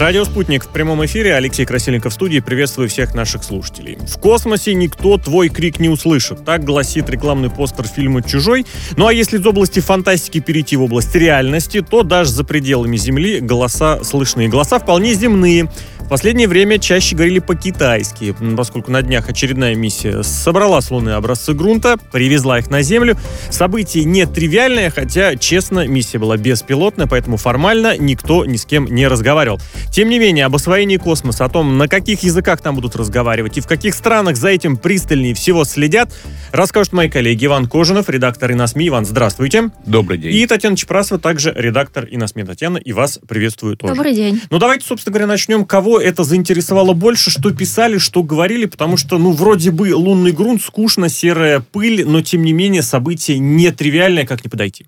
Радио «Спутник» в прямом эфире. Алексей Красильников в студии. Приветствую всех наших слушателей. В космосе никто твой крик не услышит. Так гласит рекламный постер фильма «Чужой». Ну а если из области фантастики перейти в область реальности, то даже за пределами Земли голоса слышны. Голоса вполне земные последнее время чаще говорили по-китайски, поскольку на днях очередная миссия собрала с Луны образцы грунта, привезла их на Землю. Событие не тривиальное, хотя, честно, миссия была беспилотная, поэтому формально никто ни с кем не разговаривал. Тем не менее, об освоении космоса, о том, на каких языках там будут разговаривать и в каких странах за этим пристальнее всего следят, расскажут мои коллеги Иван Кожинов, редактор ИНАСМИ. Иван, здравствуйте. Добрый день. И Татьяна Чепрасова, также редактор ИНАСМИ. Татьяна, и вас приветствую тоже. Добрый день. Ну, давайте, собственно говоря, начнем. Кого это заинтересовало больше, что писали, что говорили, потому что, ну, вроде бы лунный грунт, скучно, серая пыль, но, тем не менее, событие нетривиальное, как не подойти.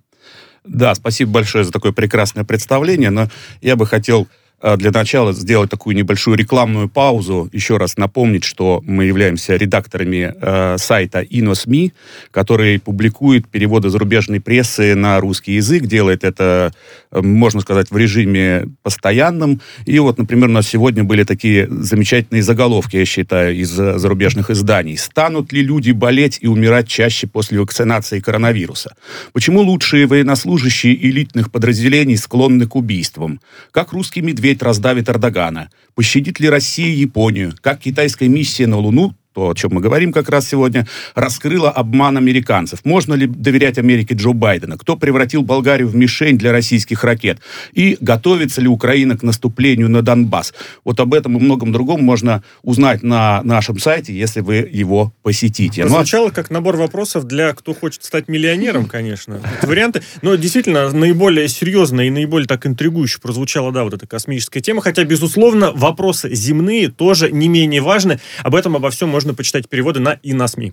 Да, спасибо большое за такое прекрасное представление, но я бы хотел для начала сделать такую небольшую рекламную паузу, еще раз напомнить, что мы являемся редакторами э, сайта InnoSMI, который публикует переводы зарубежной прессы на русский язык, делает это, э, можно сказать, в режиме постоянном. И вот, например, у нас сегодня были такие замечательные заголовки, я считаю, из зарубежных изданий. «Станут ли люди болеть и умирать чаще после вакцинации коронавируса? Почему лучшие военнослужащие элитных подразделений склонны к убийствам? Как русский медведь медведь раздавит Эрдогана? Пощадит ли Россия Японию? Как китайская миссия на Луну то, о чем мы говорим как раз сегодня, раскрыла обман американцев. Можно ли доверять Америке Джо Байдена? Кто превратил Болгарию в мишень для российских ракет? И готовится ли Украина к наступлению на Донбасс? Вот об этом и многом другом можно узнать на нашем сайте, если вы его посетите. Сначала ну, как набор вопросов для кто хочет стать миллионером, конечно. Это варианты. Но действительно, наиболее серьезно и наиболее так интригующе прозвучала, да, вот эта космическая тема. Хотя, безусловно, вопросы земные тоже не менее важны. Об этом, обо всем можно можно почитать переводы на и на СМИ.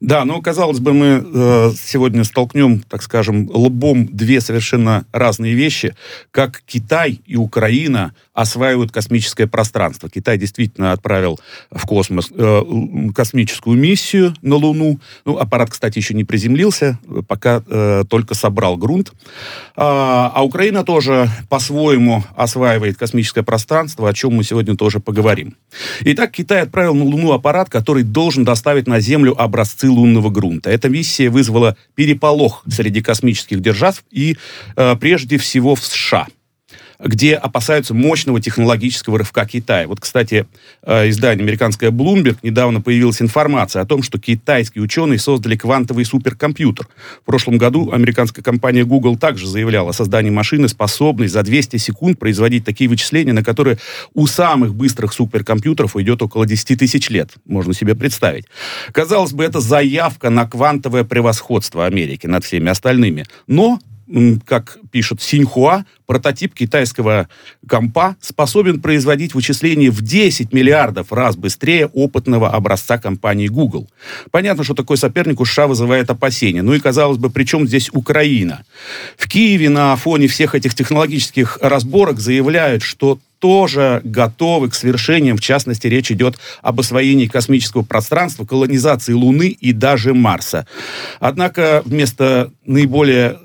Да, но казалось бы, мы э, сегодня столкнем, так скажем, лбом две совершенно разные вещи, как Китай и Украина осваивают космическое пространство. Китай действительно отправил в космос э, космическую миссию на Луну. Ну, аппарат, кстати, еще не приземлился, пока э, только собрал грунт. А, а Украина тоже по-своему осваивает космическое пространство, о чем мы сегодня тоже поговорим. Итак, Китай отправил на Луну аппарат, который должен доставить на Землю образцы лунного грунта. Эта миссия вызвала переполох среди космических держав и э, прежде всего в США – где опасаются мощного технологического рывка Китая. Вот, кстати, э, издание американское Bloomberg недавно появилась информация о том, что китайские ученые создали квантовый суперкомпьютер. В прошлом году американская компания Google также заявляла о создании машины, способной за 200 секунд производить такие вычисления, на которые у самых быстрых суперкомпьютеров уйдет около 10 тысяч лет. Можно себе представить. Казалось бы, это заявка на квантовое превосходство Америки над всеми остальными. Но как пишет Синьхуа, прототип китайского компа способен производить вычисления в 10 миллиардов раз быстрее опытного образца компании Google. Понятно, что такой соперник у США вызывает опасения. Ну и, казалось бы, при чем здесь Украина? В Киеве на фоне всех этих технологических разборок заявляют, что тоже готовы к свершениям. В частности, речь идет об освоении космического пространства, колонизации Луны и даже Марса. Однако вместо наиболее,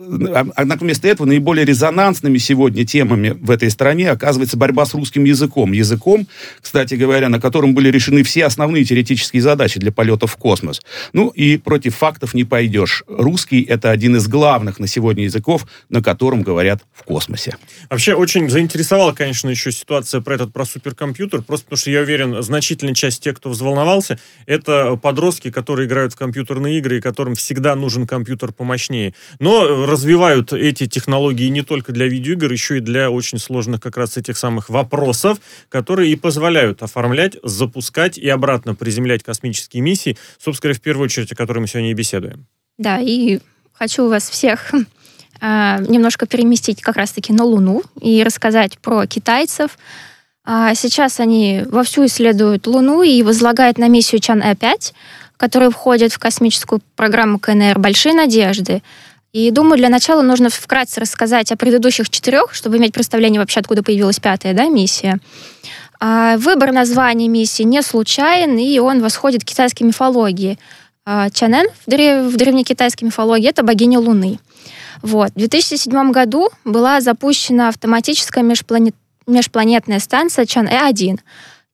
однако вместо этого наиболее резонансными сегодня темами в этой стране оказывается борьба с русским языком. Языком, кстати говоря, на котором были решены все основные теоретические задачи для полетов в космос. Ну и против фактов не пойдешь. Русский — это один из главных на сегодня языков, на котором говорят в космосе. Вообще очень заинтересовало, конечно, еще ситуация про этот, про суперкомпьютер, просто потому что я уверен, значительная часть тех, кто взволновался, это подростки, которые играют в компьютерные игры, и которым всегда нужен компьютер помощнее. Но развивают эти технологии не только для видеоигр, еще и для очень сложных как раз этих самых вопросов, которые и позволяют оформлять, запускать и обратно приземлять космические миссии, собственно говоря, в первую очередь, о которой мы сегодня и беседуем. Да, и хочу вас всех немножко переместить как раз-таки на Луну и рассказать про китайцев. А, сейчас они вовсю исследуют Луну и возлагают на миссию Чан-Э-5, которая входит в космическую программу КНР «Большие надежды». И думаю, для начала нужно вкратце рассказать о предыдущих четырех, чтобы иметь представление вообще, откуда появилась пятая да, миссия. А, выбор названия миссии не случайен, и он восходит к китайской мифологии. Чанен в, древ... в древнекитайской мифологии — это богиня Луны. Вот. В 2007 году была запущена автоматическая межпланет межпланетная станция Чан-Э-1.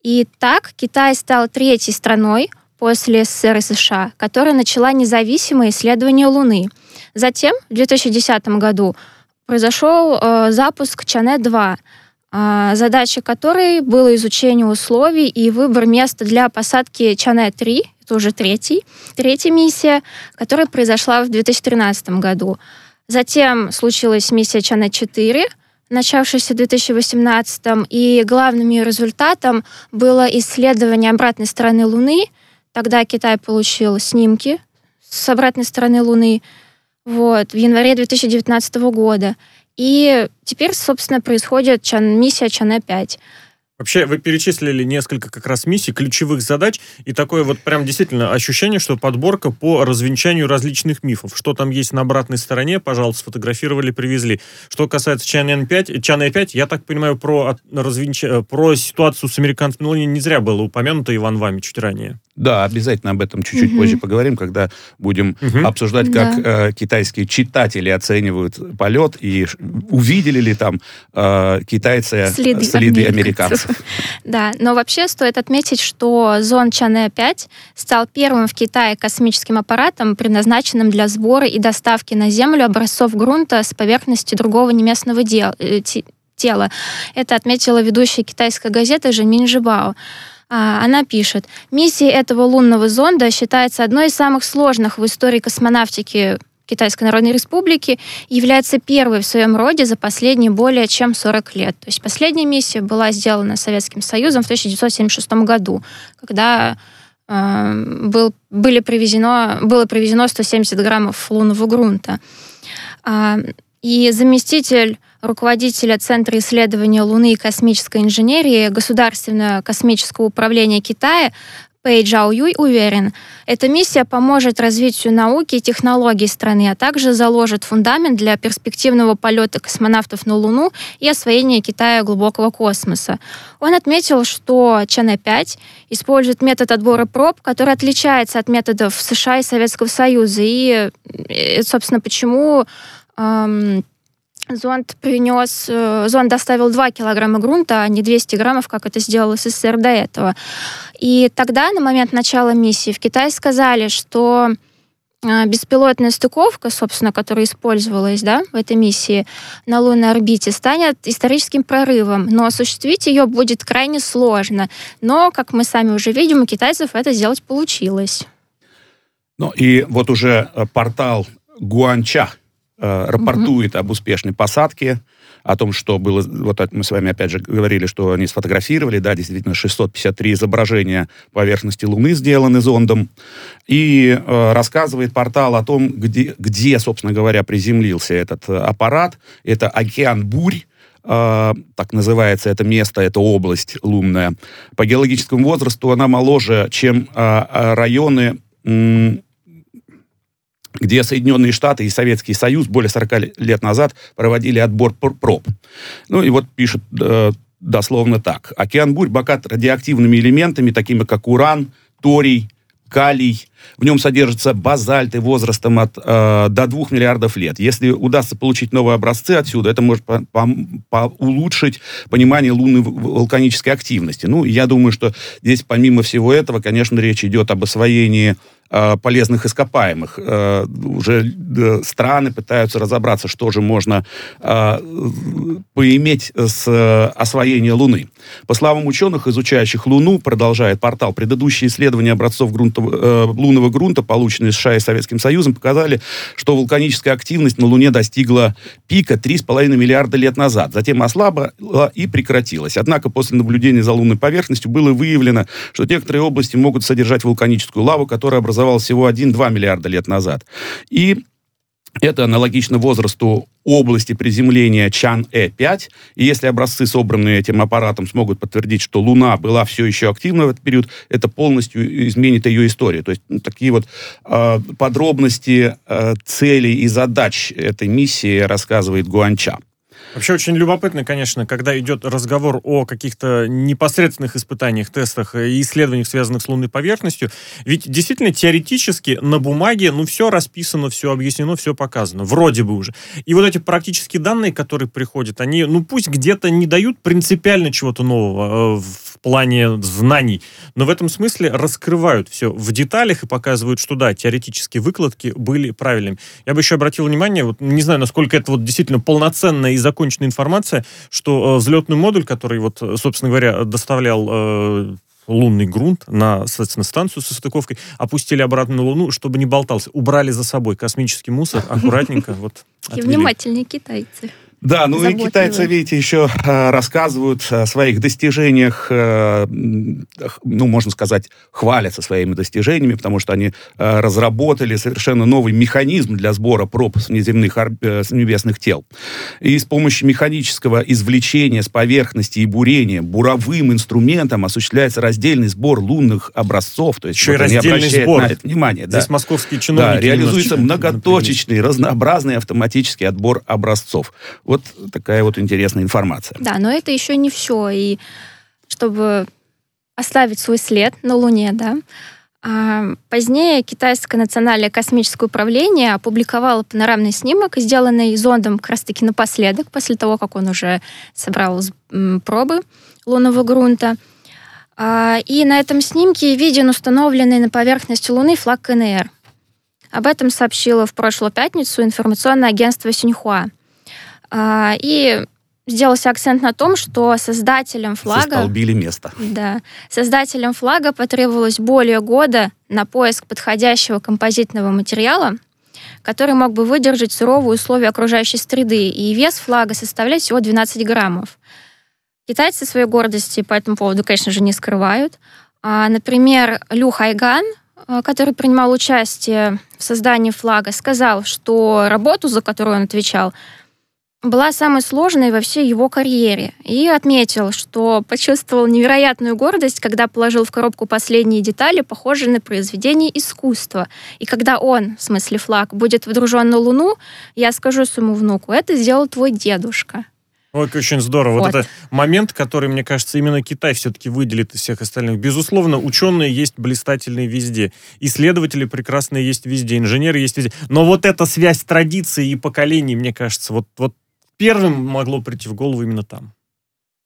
И так Китай стал третьей страной после СССР и США, которая начала независимое исследование Луны. Затем, в 2010 году, произошел э, запуск Чане-2, э, задача которой было изучение условий и выбор места для посадки Чане-3, это уже третий, третья миссия, которая произошла в 2013 году. Затем случилась миссия Чане-4, начавшийся в 2018 и главным ее результатом было исследование обратной стороны Луны. Тогда Китай получил снимки с обратной стороны Луны вот, в январе 2019 года. И теперь, собственно, происходит миссия Чане-5. Вообще, вы перечислили несколько как раз миссий, ключевых задач, и такое вот прям действительно ощущение, что подборка по развенчанию различных мифов. Что там есть на обратной стороне, пожалуйста, сфотографировали, привезли. Что касается Чан 5, Чан 5, я так понимаю, про, развенча... Э, про ситуацию с американцами ну, не зря было упомянуто Иван вами чуть ранее. Да, обязательно об этом чуть-чуть угу. позже поговорим, когда будем угу. обсуждать, как да. э, китайские читатели оценивают полет и увидели ли там э, китайцы следы, следы американцев. американцев. Да, но вообще стоит отметить, что Зон Чане-5 стал первым в Китае космическим аппаратом, предназначенным для сбора и доставки на Землю образцов грунта с поверхности другого неместного дела, э, тела. Это отметила ведущая китайская газета Женьмин Жибао. А, она пишет, миссия этого лунного зонда считается одной из самых сложных в истории космонавтики Китайской Народной Республики является первой в своем роде за последние более чем 40 лет. То есть последняя миссия была сделана Советским Союзом в 1976 году, когда э, был, были привезено, было привезено 170 граммов лунного грунта. Э, и заместитель руководителя Центра исследования Луны и космической инженерии Государственного космического управления Китая Пэй Джао Юй уверен, эта миссия поможет развитию науки и технологий страны, а также заложит фундамент для перспективного полета космонавтов на Луну и освоения Китая глубокого космоса. Он отметил, что Чане-5 использует метод отбора проб, который отличается от методов США и Советского Союза. И, э, собственно, почему эм, зонд принес, э, зонд доставил 2 килограмма грунта, а не 200 граммов, как это сделал СССР до этого. И тогда, на момент начала миссии, в Китае сказали, что э, беспилотная стыковка, собственно, которая использовалась да, в этой миссии на лунной орбите, станет историческим прорывом, но осуществить ее будет крайне сложно. Но, как мы сами уже видим, у китайцев это сделать получилось. Ну и вот уже э, портал Гуанча э, рапортует об успешной посадке, о том, что было, вот мы с вами опять же говорили, что они сфотографировали, да, действительно 653 изображения поверхности Луны сделаны зондом, и э, рассказывает портал о том, где, где, собственно говоря, приземлился этот э, аппарат. Это океан Бурь, Uh, так называется это место, это область лунная. По геологическому возрасту она моложе, чем uh, районы где Соединенные Штаты и Советский Союз более 40 лет назад проводили отбор проб. Ну и вот пишет э, дословно так. Океан Бурь богат радиоактивными элементами, такими как уран, торий, калий. В нем содержатся базальты возрастом от, э, до 2 миллиардов лет. Если удастся получить новые образцы отсюда, это может по, по, по улучшить понимание лунной вулканической активности. Ну, я думаю, что здесь, помимо всего этого, конечно, речь идет об освоении полезных ископаемых. Э, уже страны пытаются разобраться, что же можно э, поиметь с освоения Луны. По словам ученых, изучающих Луну, продолжает портал, предыдущие исследования образцов грунта, лунного грунта, полученные США и Советским Союзом, показали, что вулканическая активность на Луне достигла пика 3,5 миллиарда лет назад. Затем ослабла и прекратилась. Однако после наблюдения за лунной поверхностью было выявлено, что некоторые области могут содержать вулканическую лаву, которая образовалась образовалась всего 1-2 миллиарда лет назад. И это аналогично возрасту области приземления Чан-Э5. И если образцы, собранные этим аппаратом, смогут подтвердить, что Луна была все еще активна в этот период, это полностью изменит ее историю. То есть ну, такие вот э, подробности э, целей и задач этой миссии рассказывает Гуанча. Вообще очень любопытно, конечно, когда идет разговор о каких-то непосредственных испытаниях, тестах и исследованиях, связанных с лунной поверхностью. Ведь действительно теоретически на бумаге, ну, все расписано, все объяснено, все показано. Вроде бы уже. И вот эти практические данные, которые приходят, они, ну, пусть где-то не дают принципиально чего-то нового э, в плане знаний, но в этом смысле раскрывают все в деталях и показывают, что да, теоретические выкладки были правильными. Я бы еще обратил внимание, вот не знаю, насколько это вот действительно полноценная и законченная информация, что э, взлетный модуль, который вот, собственно говоря, доставлял э, лунный грунт на, соответственно, станцию со стыковкой, опустили обратно на Луну, чтобы не болтался. Убрали за собой космический мусор, аккуратненько вот Внимательные китайцы. Да, ну и китайцы, видите, еще э, рассказывают о своих достижениях, э, ну, можно сказать, хвалятся своими достижениями, потому что они э, разработали совершенно новый механизм для сбора проб с внеземных с небесных тел. И с помощью механического извлечения с поверхности и бурения буровым инструментом осуществляется раздельный сбор лунных образцов. То есть еще вот и раздельный сбор. На это внимание. Здесь да. московские чиновники. Да, реализуется многоточечный, разнообразный автоматический отбор образцов. Вот такая вот интересная информация. Да, но это еще не все. И чтобы оставить свой след на Луне, да, а позднее Китайское национальное космическое управление опубликовало панорамный снимок, сделанный зондом как раз-таки напоследок, после того, как он уже собрал пробы лунного грунта. А, и на этом снимке виден установленный на поверхности Луны флаг КНР. Об этом сообщило в прошлую пятницу информационное агентство Синьхуа. А, и сделался акцент на том, что создателям флага... Застолбили место. Да. Создателям флага потребовалось более года на поиск подходящего композитного материала, который мог бы выдержать суровые условия окружающей среды, и вес флага составляет всего 12 граммов. Китайцы своей гордости по этому поводу, конечно же, не скрывают. А, например, Лю Хайган, а, который принимал участие в создании флага, сказал, что работу, за которую он отвечал, была самой сложной во всей его карьере. И отметил, что почувствовал невероятную гордость, когда положил в коробку последние детали, похожие на произведение искусства. И когда он, в смысле флаг, будет водружен на Луну, я скажу своему внуку, это сделал твой дедушка. Ой, очень здорово. Вот. вот это момент, который, мне кажется, именно Китай все-таки выделит из всех остальных. Безусловно, ученые есть блистательные везде. Исследователи прекрасные есть везде. Инженеры есть везде. Но вот эта связь традиций и поколений, мне кажется, вот, вот первым могло прийти в голову именно там.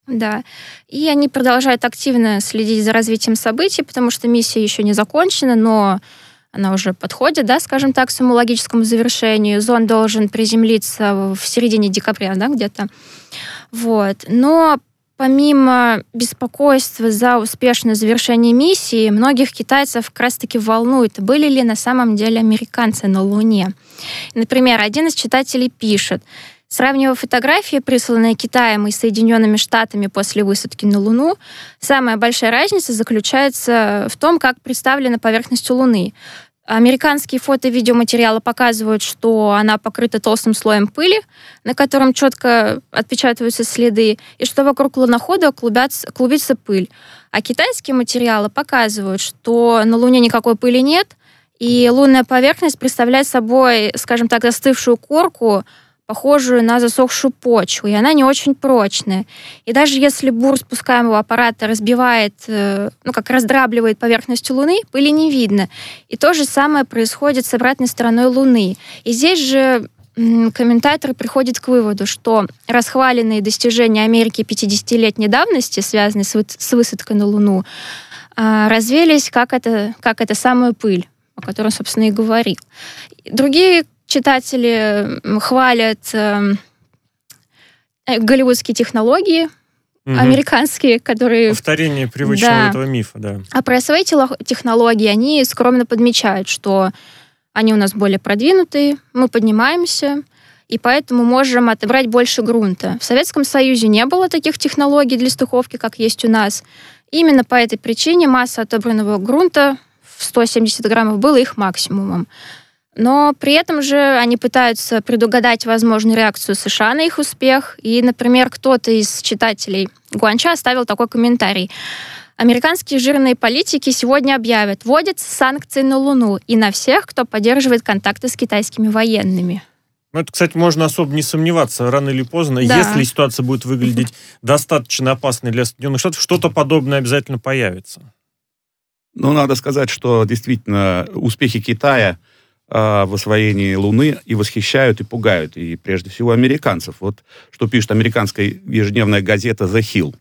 Да. И они продолжают активно следить за развитием событий, потому что миссия еще не закончена, но она уже подходит, да, скажем так, к своему логическому завершению. Зон должен приземлиться в середине декабря, да, где-то. Вот. Но помимо беспокойства за успешное завершение миссии, многих китайцев как раз-таки волнует, были ли на самом деле американцы на Луне. Например, один из читателей пишет, Сравнивая фотографии, присланные Китаем и Соединенными Штатами после высадки на Луну, самая большая разница заключается в том, как представлена поверхность Луны. Американские фото и видеоматериалы показывают, что она покрыта толстым слоем пыли, на котором четко отпечатываются следы, и что вокруг лунохода клубятся, клубится пыль. А китайские материалы показывают, что на Луне никакой пыли нет, и лунная поверхность представляет собой, скажем так, застывшую корку, похожую на засохшую почву, и она не очень прочная. И даже если бур спускаемого аппарата разбивает, э, ну, как раздрабливает поверхность Луны, пыли не видно. И то же самое происходит с обратной стороной Луны. И здесь же комментатор приходит к выводу, что расхваленные достижения Америки 50-летней давности, связанные с высадкой на Луну, а, развелись как это, как это самая пыль, о которой он, собственно, и говорил. Другие читатели хвалят эм, э, голливудские технологии, угу. американские, которые... Повторение привычного да. этого мифа, да. А про свои технологии они скромно подмечают, что они у нас более продвинутые, мы поднимаемся, и поэтому можем отобрать больше грунта. В Советском Союзе не было таких технологий для стыковки, как есть у нас. Именно по этой причине масса отобранного грунта в 170 граммов была их максимумом. Но при этом же они пытаются предугадать возможную реакцию США на их успех. И, например, кто-то из читателей Гуанча оставил такой комментарий. Американские жирные политики сегодня объявят, вводятся санкции на Луну и на всех, кто поддерживает контакты с китайскими военными. Ну, это, кстати, можно особо не сомневаться. Рано или поздно, да. если ситуация будет выглядеть достаточно опасной для Соединенных Штатов, что-то подобное обязательно появится. Ну, надо сказать, что действительно успехи Китая в освоении Луны и восхищают, и пугают, и прежде всего американцев. Вот что пишет американская ежедневная газета «The Hill».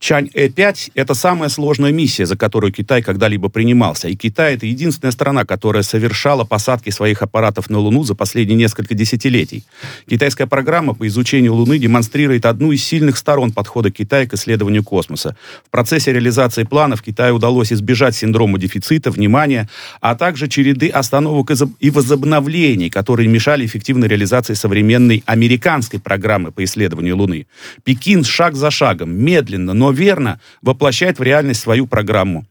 Чань-Э5 — это самая сложная миссия, за которую Китай когда-либо принимался. И Китай — это единственная страна, которая совершала посадки своих аппаратов на Луну за последние несколько десятилетий. Китайская программа по изучению Луны демонстрирует одну из сильных сторон подхода Китая к исследованию космоса. В процессе реализации планов Китаю удалось избежать синдрома дефицита внимания, а также череды остановок и возобновлений, которые мешали эффективной реализации современной американской программы по исследованию Луны. Пекин шаг за шагом, медленно, но верно воплощает в реальность свою программу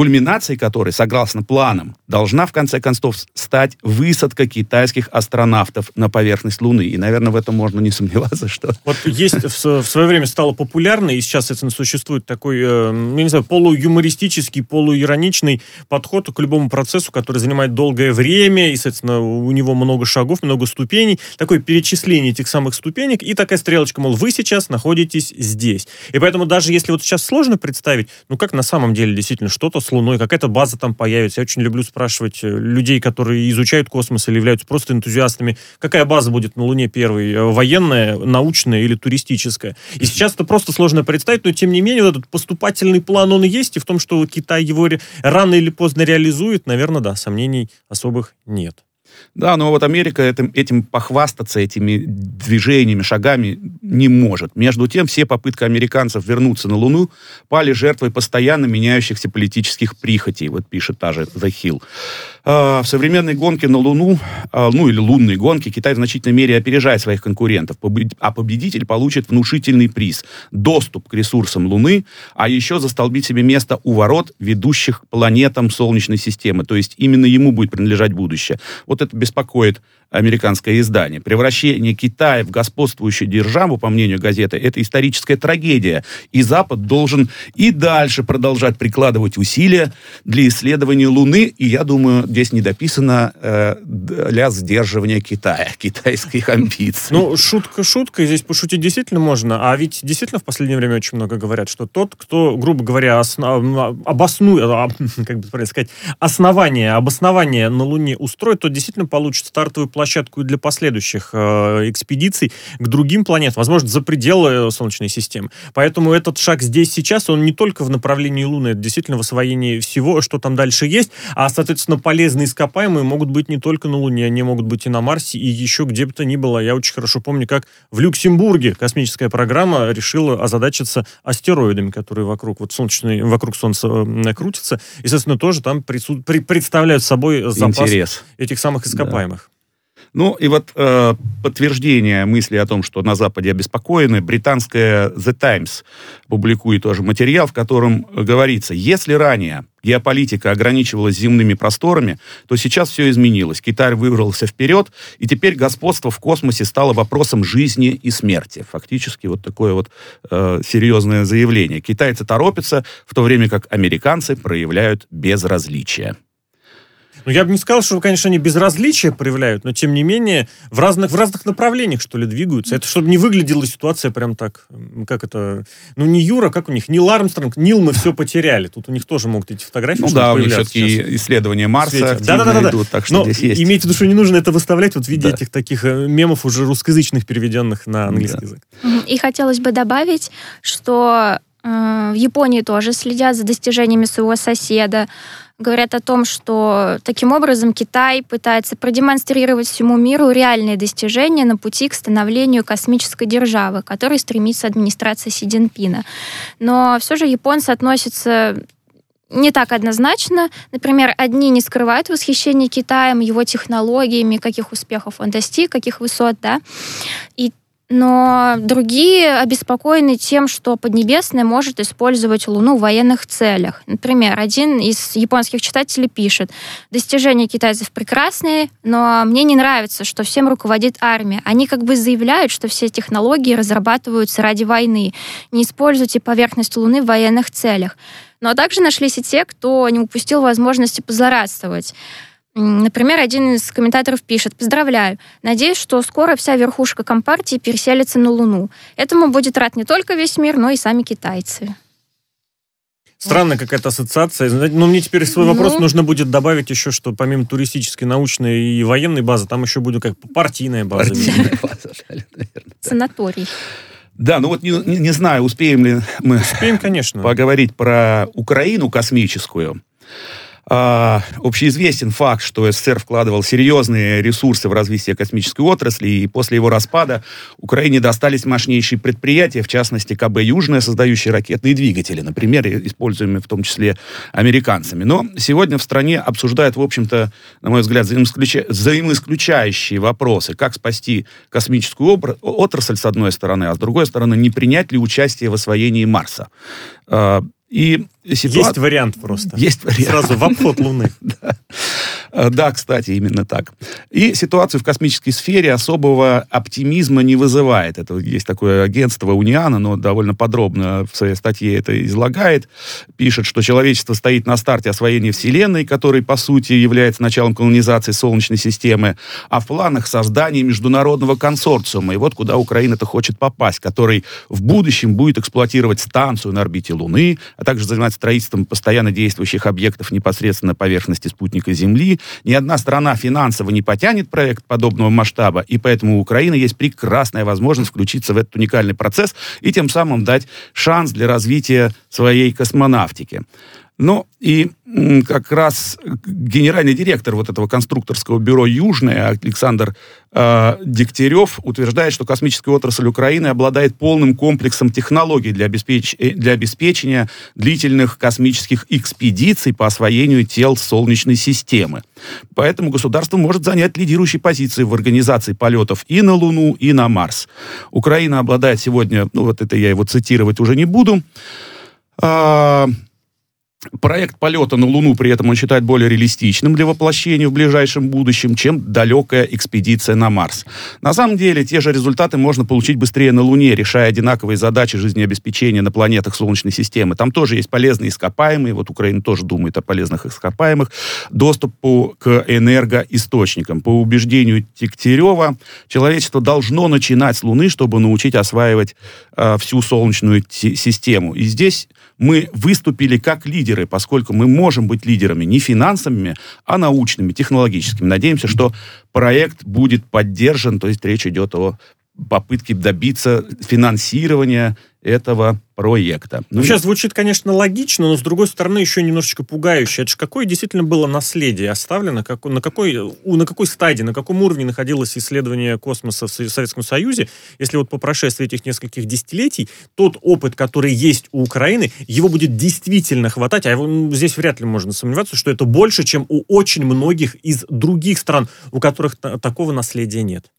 кульминацией которой, согласно планам, должна в конце концов стать высадка китайских астронавтов на поверхность Луны. И, наверное, в этом можно не сомневаться, что... Вот есть в, в свое время стало популярно, и сейчас, это существует такой, э, я не знаю, полуюмористический, полуироничный подход к любому процессу, который занимает долгое время, и, соответственно, у него много шагов, много ступеней. Такое перечисление этих самых ступенек, и такая стрелочка, мол, вы сейчас находитесь здесь. И поэтому даже если вот сейчас сложно представить, ну как на самом деле действительно что-то с Луной, какая-то база там появится. Я очень люблю спрашивать э, людей, которые изучают космос или являются просто энтузиастами, какая база будет на Луне первой, э, военная, научная или туристическая. И сейчас это просто сложно представить, но тем не менее вот этот поступательный план, он есть, и в том, что Китай его рано или поздно реализует, наверное, да, сомнений особых нет. Да, но вот Америка этим, этим похвастаться, этими движениями, шагами не может. Между тем, все попытки американцев вернуться на Луну пали жертвой постоянно меняющихся политических прихотей, вот пишет та же The Hill. А, в современной гонке на Луну, а, ну или лунной гонке, Китай в значительной мере опережает своих конкурентов, а победитель получит внушительный приз – доступ к ресурсам Луны, а еще застолбить себе место у ворот, ведущих планетам Солнечной системы. То есть именно ему будет принадлежать будущее. Вот это беспокоит американское издание. Превращение Китая в господствующую державу, по мнению газеты, это историческая трагедия. И Запад должен и дальше продолжать прикладывать усилия для исследования Луны. И я думаю, здесь не дописано э, для сдерживания Китая, китайских амбиций. Ну, шутка шутка, здесь пошутить действительно можно. А ведь действительно в последнее время очень много говорят, что тот, кто, грубо говоря, основ... обоснует, а, как бы сказать, основание, обоснование на Луне устроит, то действительно получит стартовую площадку для последующих э, экспедиций к другим планетам, возможно, за пределы э, Солнечной системы. Поэтому этот шаг здесь сейчас, он не только в направлении Луны, это действительно в освоении всего, что там дальше есть, а, соответственно, полезные ископаемые могут быть не только на Луне, они могут быть и на Марсе, и еще где бы то ни было. Я очень хорошо помню, как в Люксембурге космическая программа решила озадачиться астероидами, которые вокруг, вот солнечной, вокруг Солнца крутятся, и, соответственно, тоже там прису- при- представляют собой запас Интерес. этих самых ископаемых. Да. Ну и вот э, подтверждение мысли о том, что на Западе обеспокоены, британская The Times публикует тоже материал, в котором говорится, если ранее геополитика ограничивалась земными просторами, то сейчас все изменилось. Китай выбрался вперед, и теперь господство в космосе стало вопросом жизни и смерти. Фактически вот такое вот э, серьезное заявление. Китайцы торопятся, в то время как американцы проявляют безразличие. Ну, я бы не сказал, что, конечно, они безразличие проявляют, но, тем не менее, в разных, в разных направлениях, что ли, двигаются. Это чтобы не выглядела ситуация прям так, как это... Ну, не Юра, как у них, Нил Армстронг, Нил мы все потеряли. Тут у них тоже могут эти фотографии Ну да, у них все-таки исследования Марса да, да, да, да. идут, так что но здесь есть. имейте в виду, что не нужно это выставлять вот в виде да. этих таких э, мемов уже русскоязычных, переведенных на английский да. язык. И хотелось бы добавить, что э, в Японии тоже следят за достижениями своего соседа говорят о том, что таким образом Китай пытается продемонстрировать всему миру реальные достижения на пути к становлению космической державы, к которой стремится администрация Си Цзиньпина. Но все же японцы относятся не так однозначно. Например, одни не скрывают восхищение Китаем, его технологиями, каких успехов он достиг, каких высот, да. И но другие обеспокоены тем, что Поднебесная может использовать Луну в военных целях. Например, один из японских читателей пишет, достижения китайцев прекрасные, но мне не нравится, что всем руководит армия. Они как бы заявляют, что все технологии разрабатываются ради войны. Не используйте поверхность Луны в военных целях. Но также нашлись и те, кто не упустил возможности позлорадствовать. Например, один из комментаторов пишет, поздравляю, надеюсь, что скоро вся верхушка Компартии переселится на Луну. Этому будет рад не только весь мир, но и сами китайцы. Странная какая-то ассоциация. Но ну, мне теперь свой вопрос ну, нужно будет добавить еще, что помимо туристической, научной и военной базы, там еще будет как партийная база. Партийная база, наверное. Санаторий. Да, ну вот не, не, не знаю, успеем ли мы успеем, конечно. поговорить про Украину космическую. А, общеизвестен факт, что СССР вкладывал серьезные ресурсы в развитие космической отрасли, и после его распада Украине достались мощнейшие предприятия, в частности КБ «Южная», создающие ракетные двигатели, например, используемые в том числе американцами. Но сегодня в стране обсуждают, в общем-то, на мой взгляд, взаимоисключа... взаимоисключающие вопросы, как спасти космическую отрасль, с одной стороны, а с другой стороны, не принять ли участие в освоении Марса. И ситуация... Есть вариант просто. Есть вариант. Сразу в обход Луны. да. Э, да, кстати, именно так. И ситуацию в космической сфере особого оптимизма не вызывает. Это есть такое агентство Униана, но довольно подробно в своей статье это излагает. Пишет, что человечество стоит на старте освоения Вселенной, который, по сути, является началом колонизации Солнечной системы, а в планах создания международного консорциума. И вот куда Украина-то хочет попасть, который в будущем будет эксплуатировать станцию на орбите Луны, а также заниматься строительством постоянно действующих объектов непосредственно на поверхности спутника Земли, ни одна страна финансово не потянет проект подобного масштаба, и поэтому у Украины есть прекрасная возможность включиться в этот уникальный процесс и тем самым дать шанс для развития своей космонавтики. Ну, и как раз генеральный директор вот этого конструкторского бюро «Южное» Александр э, Дегтярев утверждает, что космическая отрасль Украины обладает полным комплексом технологий для, обеспеч... Э, для обеспечения длительных космических экспедиций по освоению тел Солнечной системы. Поэтому государство может занять лидирующие позиции в организации полетов и на Луну, и на Марс. Украина обладает сегодня, ну вот это я его цитировать уже не буду, э, Проект полета на Луну при этом он считает более реалистичным для воплощения в ближайшем будущем, чем далекая экспедиция на Марс. На самом деле, те же результаты можно получить быстрее на Луне, решая одинаковые задачи жизнеобеспечения на планетах Солнечной системы. Там тоже есть полезные ископаемые, вот Украина тоже думает о полезных ископаемых, доступ к энергоисточникам. По убеждению Тектерева, человечество должно начинать с Луны, чтобы научить осваивать э, всю Солнечную систему. И здесь мы выступили как лидеры, поскольку мы можем быть лидерами не финансовыми, а научными, технологическими. Надеемся, что проект будет поддержан, то есть речь идет о попытке добиться финансирования этого проекта. Ну, Сейчас звучит, конечно, логично, но с другой стороны еще немножечко пугающе. Это же какое действительно было наследие оставлено, как, на, какой, на какой стадии, на каком уровне находилось исследование космоса в Советском Союзе, если вот по прошествии этих нескольких десятилетий тот опыт, который есть у Украины, его будет действительно хватать, а его, здесь вряд ли можно сомневаться, что это больше, чем у очень многих из других стран, у которых такого наследия нет.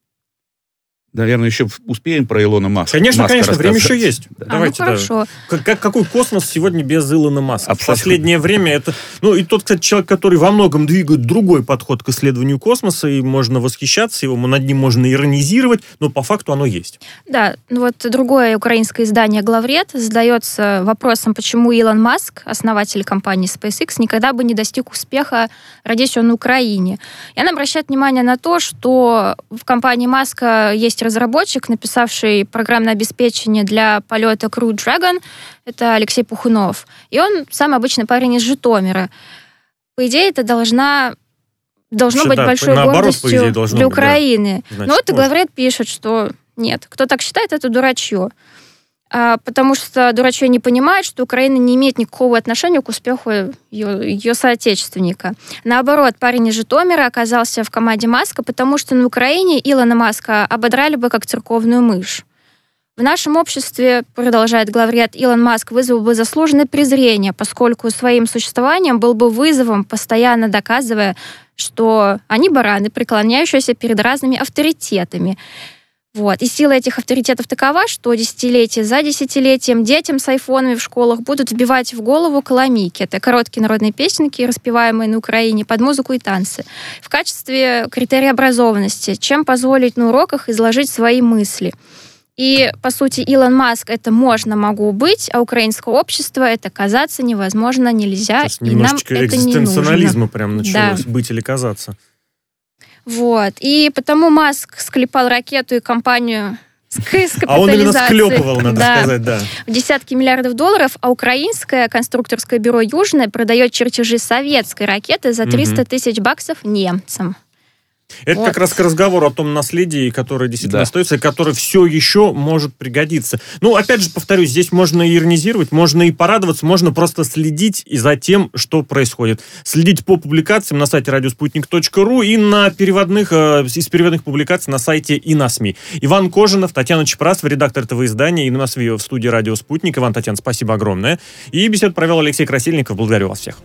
Наверное, еще успеем про Илона Маска. Конечно, Маска конечно, время еще есть. Да. Давайте, а, ну, хорошо. Да. Как, какой космос сегодня без Илона Маска? Абсолютно. В последнее время это... Ну, и тот, кстати, человек, который во многом двигает другой подход к исследованию космоса, и можно восхищаться его, над ним можно иронизировать, но по факту оно есть. Да, ну вот другое украинское издание «Главред» задается вопросом, почему Илон Маск, основатель компании SpaceX, никогда бы не достиг успеха, родясь он на Украине. И она обращает внимание на то, что в компании Маска есть есть разработчик, написавший программное обеспечение для полета Crew Dragon. Это Алексей Пухунов. И он самый обычный парень из Житомира. По идее, это должна должно Вообще, быть да, большой наоборот, гордостью идее, для быть, Украины. Да. Значит, Но вот и Главред пишет, что нет, кто так считает, это дурачье. А, потому что дурачье не понимает, что Украина не имеет никакого отношения к успеху ее, ее соотечественника. Наоборот, парень из Житомира оказался в команде Маска, потому что на Украине Илона Маска ободрали бы как церковную мышь. В нашем обществе, продолжает главред, Илон Маск вызвал бы заслуженное презрение, поскольку своим существованием был бы вызовом, постоянно доказывая, что они бараны, преклоняющиеся перед разными авторитетами. Вот. И сила этих авторитетов такова, что десятилетие за десятилетием детям с айфонами в школах будут вбивать в голову коломики. Это короткие народные песенки, распеваемые на Украине под музыку и танцы. В качестве критерия образованности, чем позволить на уроках изложить свои мысли. И, по сути, Илон Маск это можно, могу быть, а украинское общество это казаться невозможно, нельзя. Сейчас и нам это экзистенционализма прям началось, да. быть или казаться. Вот. И потому Маск склепал ракету и компанию а он именно склепывал, надо да, сказать, да. В десятки миллиардов долларов, а украинское конструкторское бюро «Южное» продает чертежи советской ракеты за 300 угу. тысяч баксов немцам. Это вот. как раз к разговору о том наследии, которое действительно да. остается, и которое все еще может пригодиться. Ну, опять же, повторюсь, здесь можно и иронизировать, можно и порадоваться, можно просто следить и за тем, что происходит. Следить по публикациям на сайте радиоспутник.ру и на переводных, э, из переводных публикаций на сайте и на СМИ. Иван Кожинов, Татьяна Чепрасова, редактор этого издания, и на нас в студии «Радио Спутник». Иван, Татьяна, спасибо огромное. И беседу провел Алексей Красильников. Благодарю вас всех.